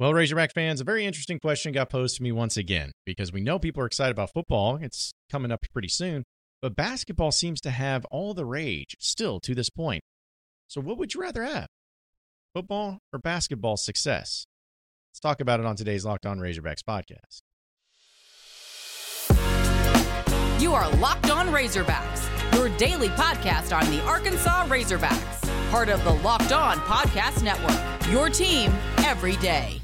Well, Razorback fans, a very interesting question got posed to me once again because we know people are excited about football. It's coming up pretty soon, but basketball seems to have all the rage still to this point. So, what would you rather have? Football or basketball success? Let's talk about it on today's Locked On Razorbacks podcast. You are Locked On Razorbacks, your daily podcast on the Arkansas Razorbacks, part of the Locked On Podcast Network. Your team every day.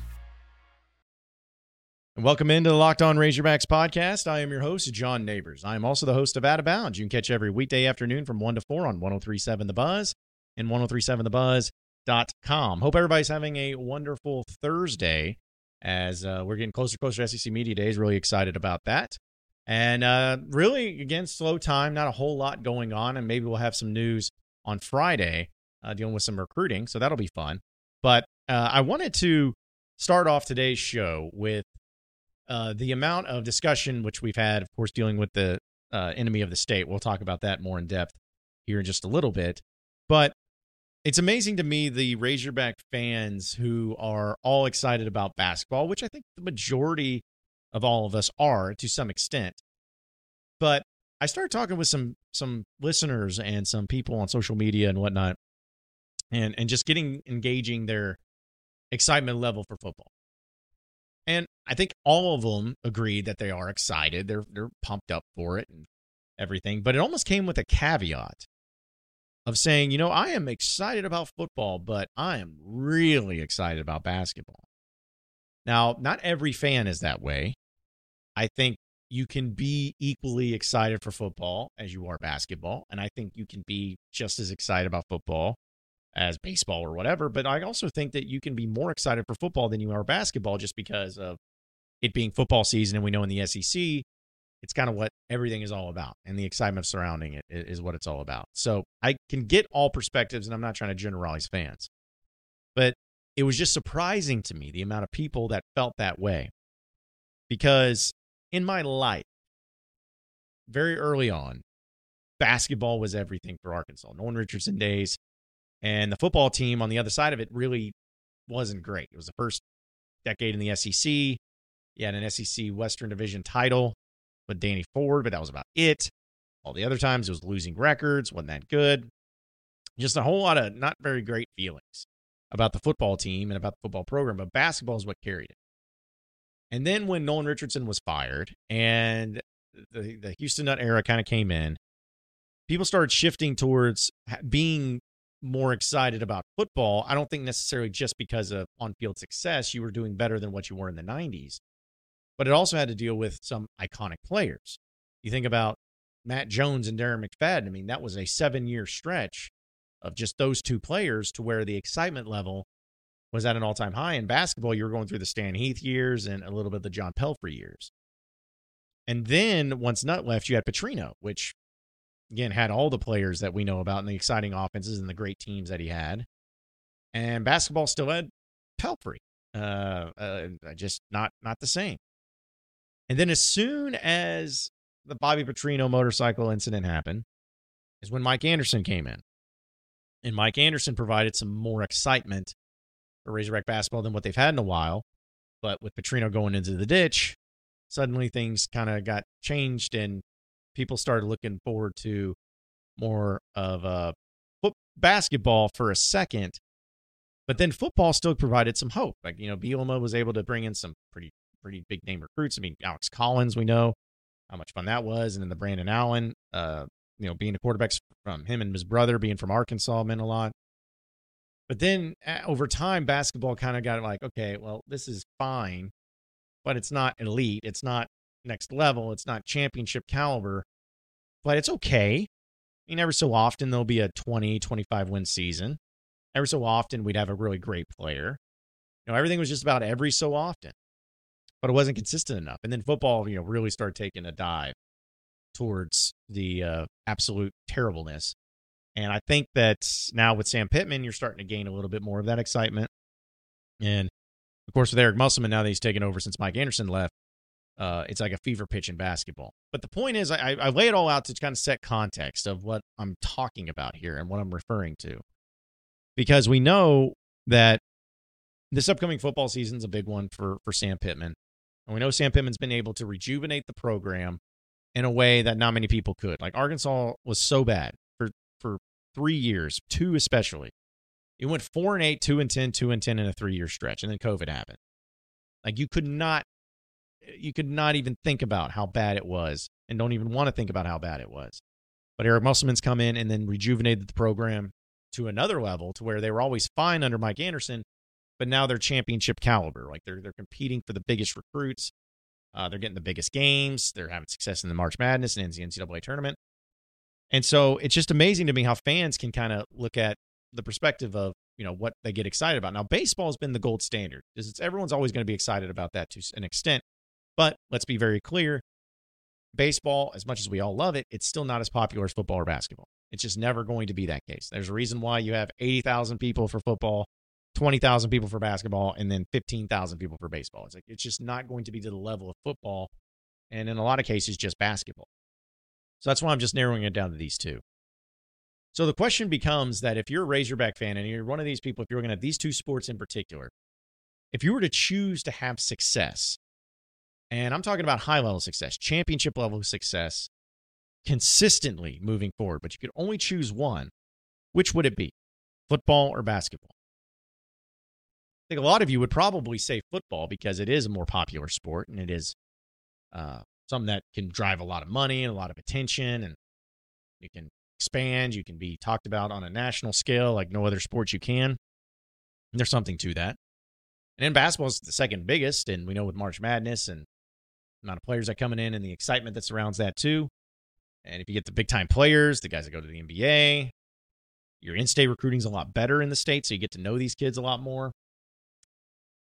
And welcome into the Locked On Razorbacks podcast. I am your host, John Nabors. I am also the host of Out of Bounds. You can catch every weekday afternoon from 1 to 4 on 1037 The Buzz and 1037thebuzz.com. Hope everybody's having a wonderful Thursday as uh, we're getting closer closer to SEC Media Days. Really excited about that. And uh, really, again, slow time, not a whole lot going on. And maybe we'll have some news on Friday uh, dealing with some recruiting. So that'll be fun. But uh, I wanted to start off today's show with uh, the amount of discussion which we've had, of course, dealing with the uh, enemy of the state. We'll talk about that more in depth here in just a little bit. But it's amazing to me the Razorback fans who are all excited about basketball, which I think the majority of all of us are to some extent. But I started talking with some some listeners and some people on social media and whatnot, and and just getting engaging their excitement level for football. And I think all of them agreed that they are excited. They're they're pumped up for it and everything. But it almost came with a caveat of saying, you know, I am excited about football, but I am really excited about basketball. Now, not every fan is that way. I think you can be equally excited for football as you are basketball. And I think you can be just as excited about football as baseball or whatever. But I also think that you can be more excited for football than you are basketball just because of it being football season. And we know in the SEC, it's kind of what everything is all about. And the excitement surrounding it is what it's all about. So I can get all perspectives, and I'm not trying to generalize fans. But it was just surprising to me the amount of people that felt that way. Because in my life, very early on, basketball was everything for Arkansas. Nolan Richardson days, and the football team on the other side of it really wasn't great. It was the first decade in the SEC. You had an SEC Western Division title with Danny Ford, but that was about it. All the other times it was losing records, wasn't that good. Just a whole lot of not very great feelings about the football team and about the football program, but basketball is what carried it. And then when Nolan Richardson was fired and the, the Houston Nutt era kind of came in, people started shifting towards being more excited about football. I don't think necessarily just because of on field success, you were doing better than what you were in the 90s, but it also had to deal with some iconic players. You think about Matt Jones and Darren McFadden. I mean, that was a seven year stretch of just those two players to where the excitement level was at an all time high. In basketball, you were going through the Stan Heath years and a little bit of the John Pelphrey years. And then once Nutt left, you had Petrino, which again had all the players that we know about and the exciting offenses and the great teams that he had. And basketball still had Pelphrey, uh, uh, just not not the same. And then as soon as the Bobby Petrino motorcycle incident happened, is when Mike Anderson came in, and Mike Anderson provided some more excitement for Razorback basketball than what they've had in a while. But with Petrino going into the ditch, suddenly things kind of got changed and people started looking forward to more of a foot basketball for a second. But then football still provided some hope. Like, you know, Bielema was able to bring in some pretty, pretty big name recruits. I mean, Alex Collins, we know how much fun that was. And then the Brandon Allen, uh, you know, being the quarterbacks from him and his brother being from Arkansas meant a lot. But then over time, basketball kind of got like, okay, well, this is fine, but it's not elite. It's not next level. It's not championship caliber, but it's okay. I mean, every so often there'll be a 20, 25 win season. Every so often we'd have a really great player. You know, everything was just about every so often, but it wasn't consistent enough. And then football, you know, really started taking a dive towards the uh, absolute terribleness. And I think that now with Sam Pittman, you're starting to gain a little bit more of that excitement. And of course, with Eric Musselman, now that he's taken over since Mike Anderson left, uh, it's like a fever pitch in basketball. But the point is, I, I lay it all out to kind of set context of what I'm talking about here and what I'm referring to. Because we know that this upcoming football season is a big one for for Sam Pittman. And we know Sam Pittman's been able to rejuvenate the program in a way that not many people could. Like Arkansas was so bad for for three years, two especially. It went four and eight, two and ten, two and ten in a three year stretch, and then COVID happened. Like you could not you could not even think about how bad it was and don't even want to think about how bad it was. But Eric Musselman's come in and then rejuvenated the program to another level to where they were always fine under Mike Anderson, but now they're championship caliber. Like they're they're competing for the biggest recruits. Uh, they're getting the biggest games. They're having success in the March Madness and in the NCAA tournament. And so it's just amazing to me how fans can kind of look at the perspective of you know what they get excited about. Now baseball has been the gold standard. Everyone's always going to be excited about that to an extent. But let's be very clear baseball, as much as we all love it, it's still not as popular as football or basketball. It's just never going to be that case. There's a reason why you have 80,000 people for football, 20,000 people for basketball, and then 15,000 people for baseball. It's like it's just not going to be to the level of football, and in a lot of cases, just basketball. So that's why I'm just narrowing it down to these two. So the question becomes that if you're a Razorback fan and you're one of these people, if you're looking at these two sports in particular, if you were to choose to have success and I'm talking about high level success, championship level success, consistently moving forward. But you could only choose one. Which would it be? Football or basketball? I think a lot of you would probably say football because it is a more popular sport and it is uh, something that can drive a lot of money and a lot of attention and you can expand. You can be talked about on a national scale like no other sport you can. And there's something to that. And then basketball is the second biggest, and we know with March Madness and amount of players that coming in and the excitement that surrounds that too. And if you get the big time players, the guys that go to the NBA, your in-state recruiting is a lot better in the state, so you get to know these kids a lot more.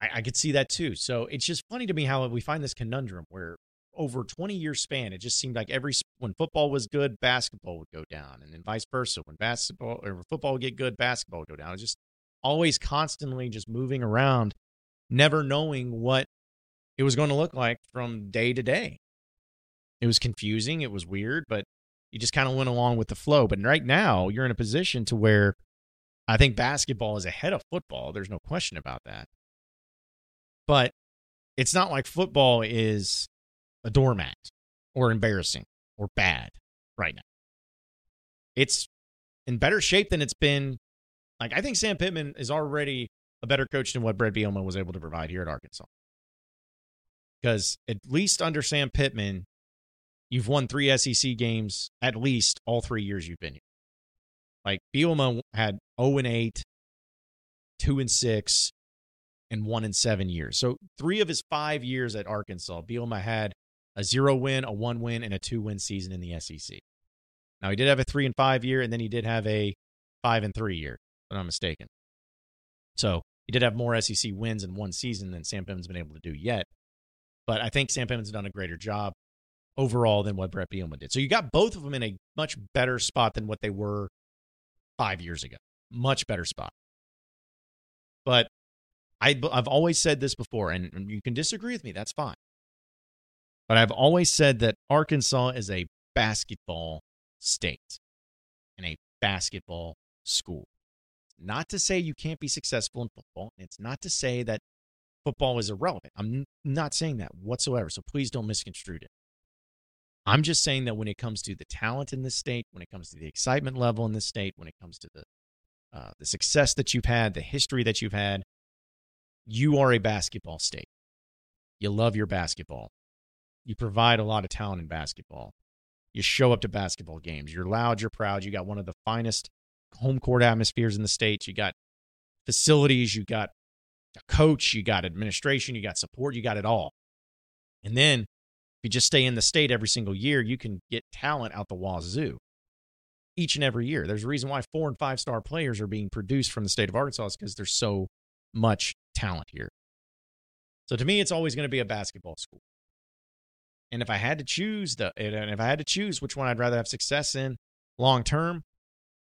I, I could see that too. So it's just funny to me how we find this conundrum where over 20 year span, it just seemed like every when football was good, basketball would go down, and then vice versa. When basketball or football would get good, basketball would go down. It's just always constantly just moving around, never knowing what it was going to look like from day to day. It was confusing, it was weird, but you just kind of went along with the flow. But right now, you're in a position to where I think basketball is ahead of football. There's no question about that. But it's not like football is a doormat or embarrassing or bad right now. It's in better shape than it's been. Like, I think Sam Pittman is already a better coach than what Bret Bielema was able to provide here at Arkansas because at least under Sam Pittman, you've won three SEC games at least all three years you've been here. Like Bielema had 0 and 8, 2 and 6, and 1 and 7 years. So three of his five years at Arkansas, Bielema had a zero win, a one win, and a two win season in the SEC. Now he did have a three and five year, and then he did have a five and three year, if I'm not mistaken. So he did have more SEC wins in one season than Sam Pittman's been able to do yet. But I think Sam Pittman's done a greater job overall than what Bret Bielema did. So you got both of them in a much better spot than what they were five years ago. Much better spot. But I, I've always said this before, and you can disagree with me. That's fine. But I've always said that Arkansas is a basketball state and a basketball school. Not to say you can't be successful in football. It's not to say that football is irrelevant. I'm not saying that whatsoever. So please don't misconstrue it. I'm just saying that when it comes to the talent in this state, when it comes to the excitement level in this state, when it comes to the uh, the success that you've had, the history that you've had, you are a basketball state. You love your basketball. You provide a lot of talent in basketball. You show up to basketball games. You're loud. You're proud. You got one of the finest home court atmospheres in the state. You got facilities. You got a coach, you got administration, you got support, you got it all. And then if you just stay in the state every single year, you can get talent out the wazoo each and every year. There's a reason why four and five star players are being produced from the state of Arkansas because there's so much talent here. So to me, it's always going to be a basketball school. And if I had to choose the, and if I had to choose which one I'd rather have success in long term,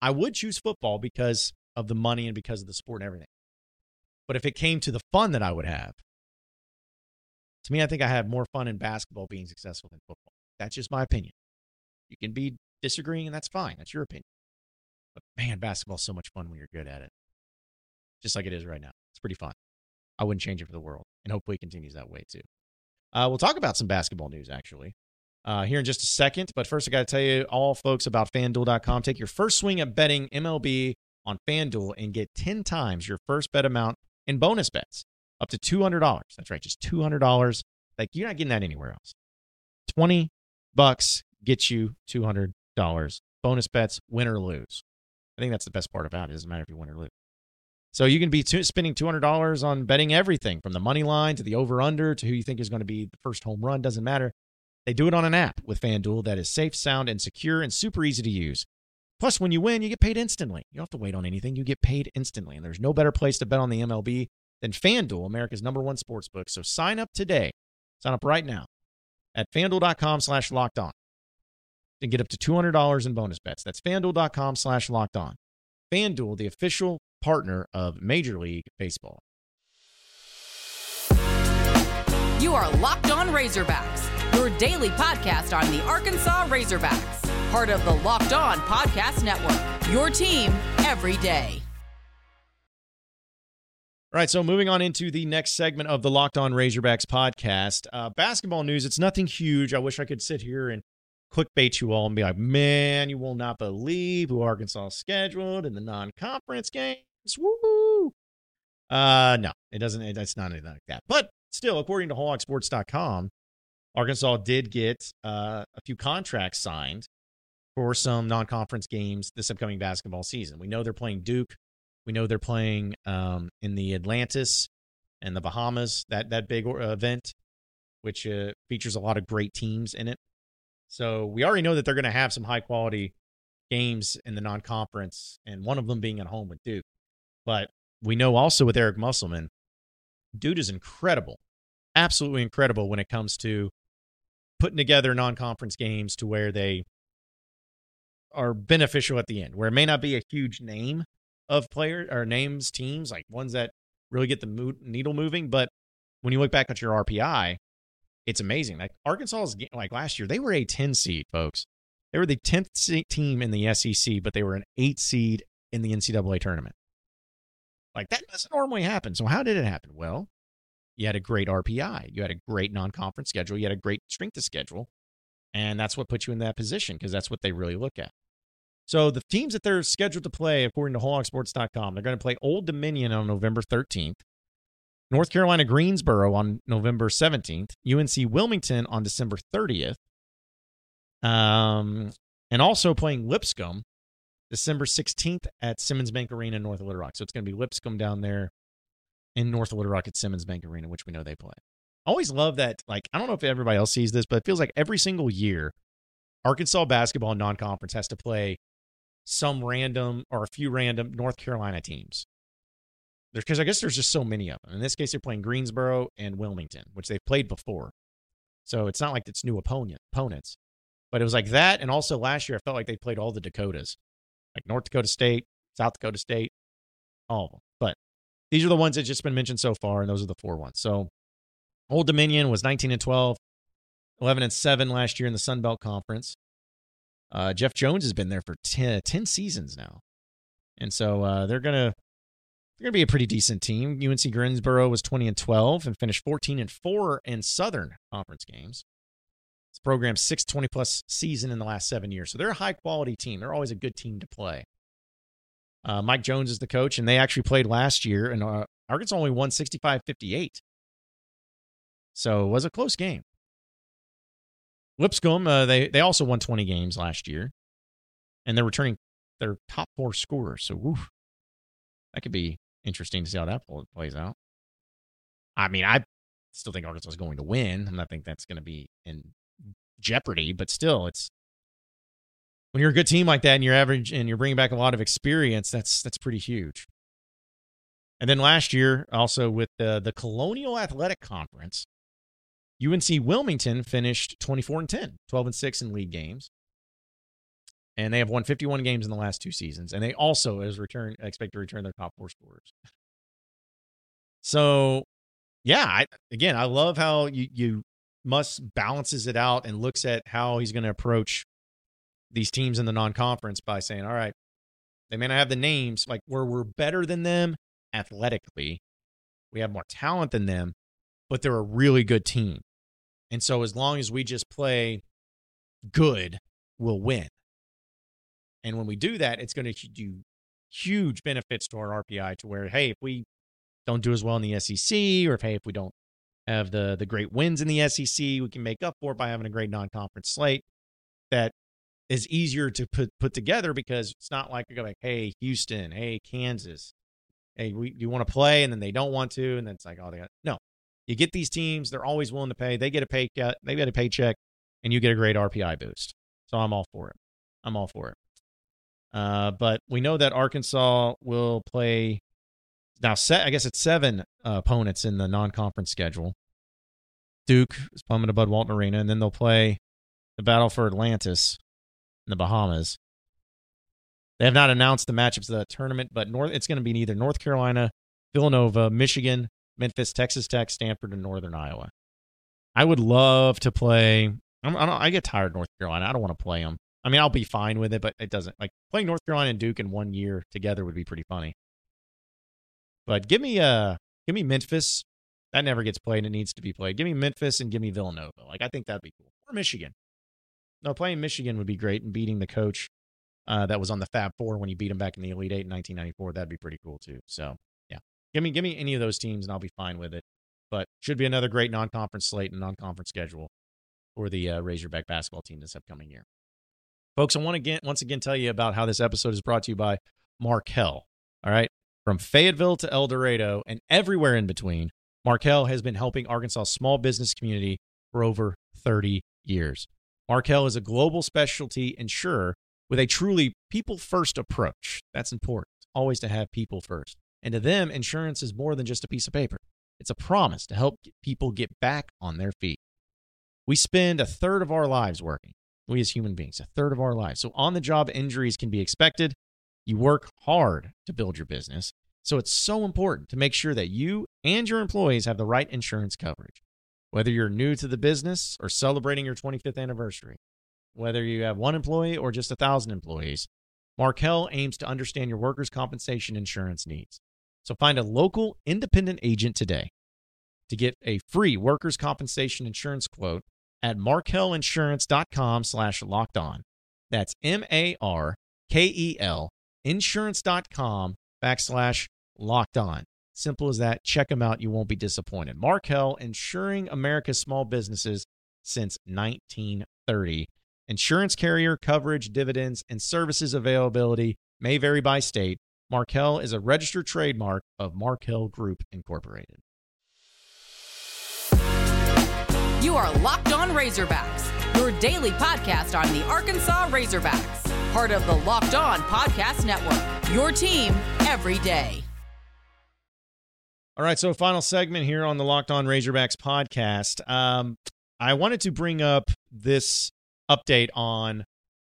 I would choose football because of the money and because of the sport and everything. But if it came to the fun that I would have, to me, I think I have more fun in basketball being successful than football. That's just my opinion. You can be disagreeing, and that's fine. That's your opinion. But man, basketball's so much fun when you're good at it. Just like it is right now. It's pretty fun. I wouldn't change it for the world. And hopefully it continues that way too. Uh, we'll talk about some basketball news actually uh, here in just a second. But first, I got to tell you all folks about fanduel.com. Take your first swing at betting MLB on FanDuel and get 10 times your first bet amount in bonus bets up to $200. That's right, just $200. Like you're not getting that anywhere else. 20 bucks gets you $200. Bonus bets, win or lose. I think that's the best part about it. It doesn't matter if you win or lose. So you can be t- spending $200 on betting everything from the money line to the over under to who you think is going to be the first home run. Doesn't matter. They do it on an app with FanDuel that is safe, sound, and secure and super easy to use. Plus, when you win, you get paid instantly. You don't have to wait on anything. You get paid instantly. And there's no better place to bet on the MLB than FanDuel, America's number one sports book. So sign up today. Sign up right now at fanduel.com slash locked on and get up to $200 in bonus bets. That's fanduel.com slash locked on. FanDuel, the official partner of Major League Baseball. You are Locked On Razorbacks, your daily podcast on the Arkansas Razorbacks, part of the Locked On Podcast Network. Your team every day. All right, so moving on into the next segment of the Locked On Razorbacks podcast. Uh, basketball news, it's nothing huge. I wish I could sit here and clickbait you all and be like, man, you will not believe who Arkansas scheduled in the non conference games. Woo! Uh, no, it doesn't. It, it's not anything like that. But still, according to WholeHogSports.com, Arkansas did get uh, a few contracts signed for some non conference games this upcoming basketball season. We know they're playing Duke. We know they're playing um, in the Atlantis and the Bahamas, that, that big event, which uh, features a lot of great teams in it. So we already know that they're going to have some high quality games in the non conference, and one of them being at home with Duke. But we know also with Eric Musselman, dude is incredible, absolutely incredible when it comes to putting together non conference games to where they are beneficial at the end, where it may not be a huge name of players or names, teams, like ones that really get the needle moving. But when you look back at your RPI, it's amazing. Like Arkansas is like last year, they were a 10 seed, folks. They were the 10th team in the SEC, but they were an eight seed in the NCAA tournament. Like that doesn't normally happen. So how did it happen? Well, you had a great RPI, you had a great non-conference schedule, you had a great strength of schedule, and that's what puts you in that position because that's what they really look at. So the teams that they're scheduled to play, according to WholeHogSports.com, they're going to play Old Dominion on November 13th, North Carolina Greensboro on November 17th, UNC Wilmington on December 30th, um, and also playing Lipscomb December 16th at Simmons Bank Arena North Little Rock. So it's going to be Lipscomb down there in North Little Rock at Simmons Bank Arena, which we know they play. Always love that. Like, I don't know if everybody else sees this, but it feels like every single year, Arkansas basketball non conference has to play some random or a few random North Carolina teams. Because I guess there's just so many of them. In this case, they're playing Greensboro and Wilmington, which they've played before. So it's not like it's new opponent opponents. But it was like that. And also last year, I felt like they played all the Dakotas, like North Dakota State, South Dakota State, all of them. But these are the ones that just been mentioned so far, and those are the four ones. So Old Dominion was 19 and 12, 11 and 7 last year in the Sun Belt Conference. Uh, Jeff Jones has been there for 10, 10 seasons now. And so uh, they're going to they're going to be a pretty decent team. UNC Greensboro was 20 and 12 and finished 14 and 4 in Southern Conference games. This program's 620 plus season in the last seven years. So they're a high quality team. They're always a good team to play. Uh, Mike Jones is the coach, and they actually played last year, and uh, Arkansas only won 65 58. So it was a close game. Lipscomb, uh, they they also won 20 games last year, and they're returning their top four scorers. So woof, that could be interesting to see how that plays out. I mean, I still think Arkansas is going to win. I don't think that's going to be in jeopardy, but still, it's when you're a good team like that and you're average and you're bringing back a lot of experience. That's that's pretty huge. And then last year, also with the the Colonial Athletic Conference, UNC Wilmington finished 24 and 10, 12 and 6 in league games. And they have won 51 games in the last two seasons. And they also, as return, expect to return their top four scorers. So, yeah, I, again, I love how you, you Muss balances it out and looks at how he's going to approach these teams in the non conference by saying, all right, they may not have the names, like where we're better than them athletically, We have more talent than them, but they're a really good team. And so as long as we just play good, we'll win. And when we do that, it's going to do huge benefits to our RPI to where, hey, if we don't do as well in the SEC, or if hey, if we don't have the the great wins in the SEC, we can make up for it by having a great non-conference slate that is easier to put put together because it's not like you're like, hey, Houston, hey, Kansas, hey, we you want to play, and then they don't want to, and then it's like, oh, they got no. You get these teams; they're always willing to pay. They get a pay cut, they get a paycheck, and you get a great RPI boost. So I'm all for it. I'm all for it. Uh, but we know that Arkansas will play now. Set, I guess it's seven uh, opponents in the non-conference schedule. Duke is coming to Bud Walton Arena, and then they'll play the battle for Atlantis in the Bahamas. They have not announced the matchups of the tournament, but North it's going to be either North Carolina, Villanova, Michigan, Memphis, Texas Tech, Stanford, and Northern Iowa. I would love to play. I'm, I, I get tired of North Carolina. I don't want to play them. I mean, I'll be fine with it, but it doesn't like playing North Carolina and Duke in one year together would be pretty funny. But give me uh give me Memphis. That never gets played. It needs to be played. Give me Memphis and give me Villanova. Like I think that'd be cool. Or Michigan. No, playing Michigan would be great and beating the coach uh, that was on the Fab Four when he beat him back in the Elite Eight in 1994. That'd be pretty cool too. So give me give me any of those teams and I'll be fine with it. But should be another great non-conference slate and non-conference schedule for the uh, Razorback basketball team this upcoming year. Folks, I want to again, once again tell you about how this episode is brought to you by Markel. All right. From Fayetteville to El Dorado and everywhere in between, Markel has been helping Arkansas small business community for over 30 years. Markel is a global specialty insurer with a truly people first approach. That's important, always to have people first. And to them, insurance is more than just a piece of paper, it's a promise to help people get back on their feet. We spend a third of our lives working we as human beings, a third of our lives. So on the job injuries can be expected. You work hard to build your business. So it's so important to make sure that you and your employees have the right insurance coverage. Whether you're new to the business or celebrating your 25th anniversary, whether you have one employee or just a thousand employees, Markel aims to understand your workers' compensation insurance needs. So find a local independent agent today to get a free workers' compensation insurance quote at markelinsurance.com slash locked on. That's M-A-R-K-E-L insurance.com backslash locked on. Simple as that. Check them out. You won't be disappointed. Markel, insuring America's small businesses since 1930. Insurance carrier coverage, dividends, and services availability may vary by state. Markel is a registered trademark of Markel Group Incorporated. You are Locked On Razorbacks, your daily podcast on the Arkansas Razorbacks, part of the Locked On Podcast Network. Your team every day. All right, so final segment here on the Locked On Razorbacks podcast. Um, I wanted to bring up this update on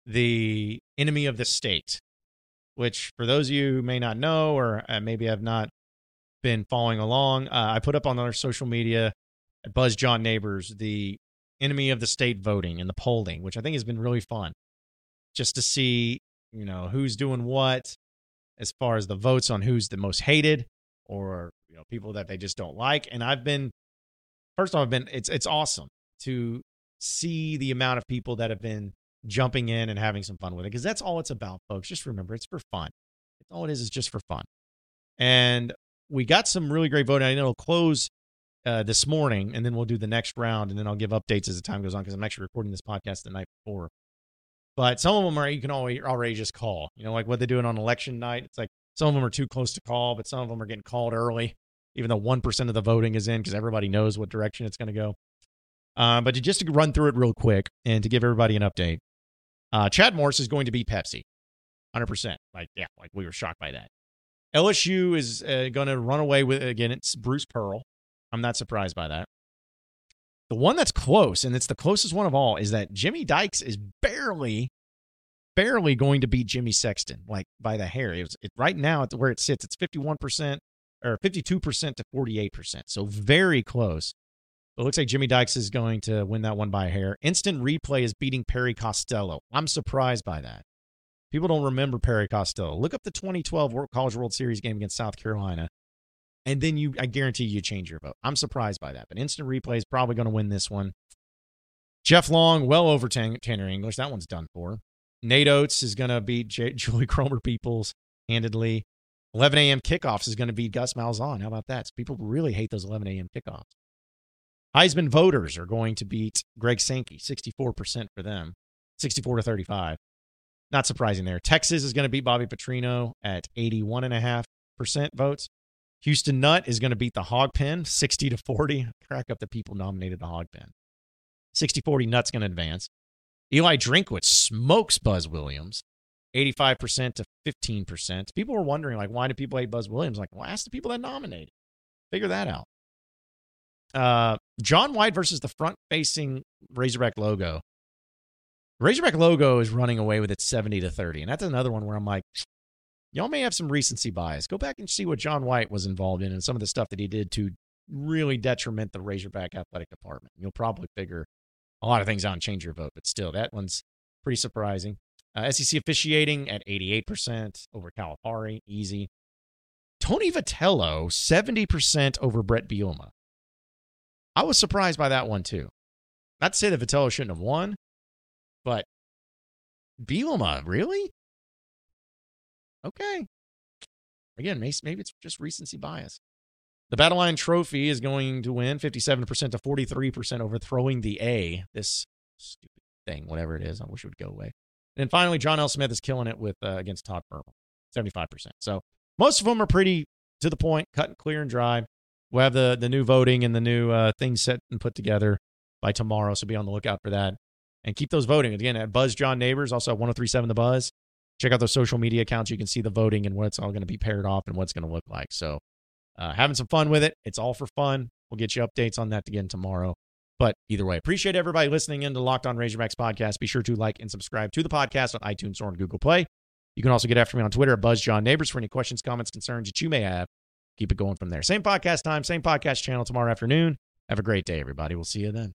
the enemy of the state, which for those of you who may not know or uh, maybe have not been following along, uh, I put up on our social media Buzz John Nabors, the enemy of the state voting and the polling, which I think has been really fun just to see, you know, who's doing what as far as the votes on who's the most hated or, you know, people that they just don't like. And I've been, first off, I've been, it's, it's awesome to see the amount of people that have been jumping in and having some fun with it because that's all it's about, folks. Just remember, it's for fun. It's all it is is just for fun. And we got some really great voting. I know it'll close uh, this morning, and then we'll do the next round, and then I'll give updates as the time goes on because I'm actually recording this podcast the night before. But some of them are you can already already just call. You know, like what they doing on election night. It's like some of them are too close to call, but some of them are getting called early, even though one percent of the voting is in because everybody knows what direction it's going to go. Uh, but to just to run through it real quick and to give everybody an update, uh, Chad Morris is going to be Pepsi, hundred percent. Like yeah, like we were shocked by that. LSU is uh, going to run away with again. It's Bruce Pearl. I'm not surprised by that. The one that's close, and it's the closest one of all, is that Jimmy Dykes is barely, barely going to beat Jimmy Sexton, like by the hair. It was it, right now at where it sits, it's 51% or 52% to 48%. So very close. It looks like Jimmy Dykes is going to win that one by a hair. Instant replay is beating Perry Costello. I'm surprised by that. People don't remember Perry Costello. Look up the 2012 College World Series game against South Carolina and then you, I guarantee you change your vote. I'm surprised by that, but instant replay is probably going to win this one. Jeff Long, well over Tanner English. That one's done for. Nate Oats is going to beat J- Julie Cromer Peoples handedly. 11 a.m. kickoffs is going to beat Gus Malzahn. How about that? So people really hate those 11 a.m. kickoffs. Heisman voters are going to beat Greg Sankey, 64% for them, 64 to 35. Not surprising there. Texas is going to beat Bobby Petrino at 81.5% votes. Houston Nutt is going to beat the Hog Pen 60 to 40. Crack up the people nominated the Hog Pen. 60 40 Nutt's going to advance. Eli Drinkwitz smokes Buzz Williams 85% to 15%. People were wondering, like, why do people hate Buzz Williams? Like, well, ask the people that nominated. Figure that out. Uh, John White versus the front facing Razorback logo. Razorback logo is running away with it 70 to 30. And that's another one where I'm like, y'all may have some recency bias. Go back and see what John White was involved in and some of the stuff that he did to really detriment the Razorback athletic department. You'll probably figure a lot of things out and change your vote, but still, that one's pretty surprising. Uh, SEC officiating at 88% over Calipari, easy. Tony Vitello, 70% over Bret Bielema. I was surprised by that one too. Not to say that Vitello shouldn't have won, but Bielema, really? Okay. Again, maybe it's just recency bias. The Battle Line Trophy is going to win 57% to 43% overthrowing the A. This stupid thing, whatever it is. I wish it would go away. And then finally, John L. Smith is killing it with uh, against Todd Purple, 75%. So most of them are pretty to the point, cut and clear and dry. We'll have the, the new voting and the new uh, things set and put together by tomorrow. So be on the lookout for that and keep those voting. Again, at Buzz John Nabors, also at 1037 The Buzz. Check out those social media accounts. You can see the voting and what's all going to be paired off and what's going to look like. So, uh, having some fun with it. It's all for fun. We'll get you updates on that again tomorrow. But either way, appreciate everybody listening in to Locked On Razorbacks podcast. Be sure to like and subscribe to the podcast on iTunes or on Google Play. You can also get after me on Twitter at Buzz John Nabors for any questions, comments, concerns that you may have. Keep it going from there. Same podcast time, same podcast channel tomorrow afternoon. Have a great day, everybody. We'll see you then.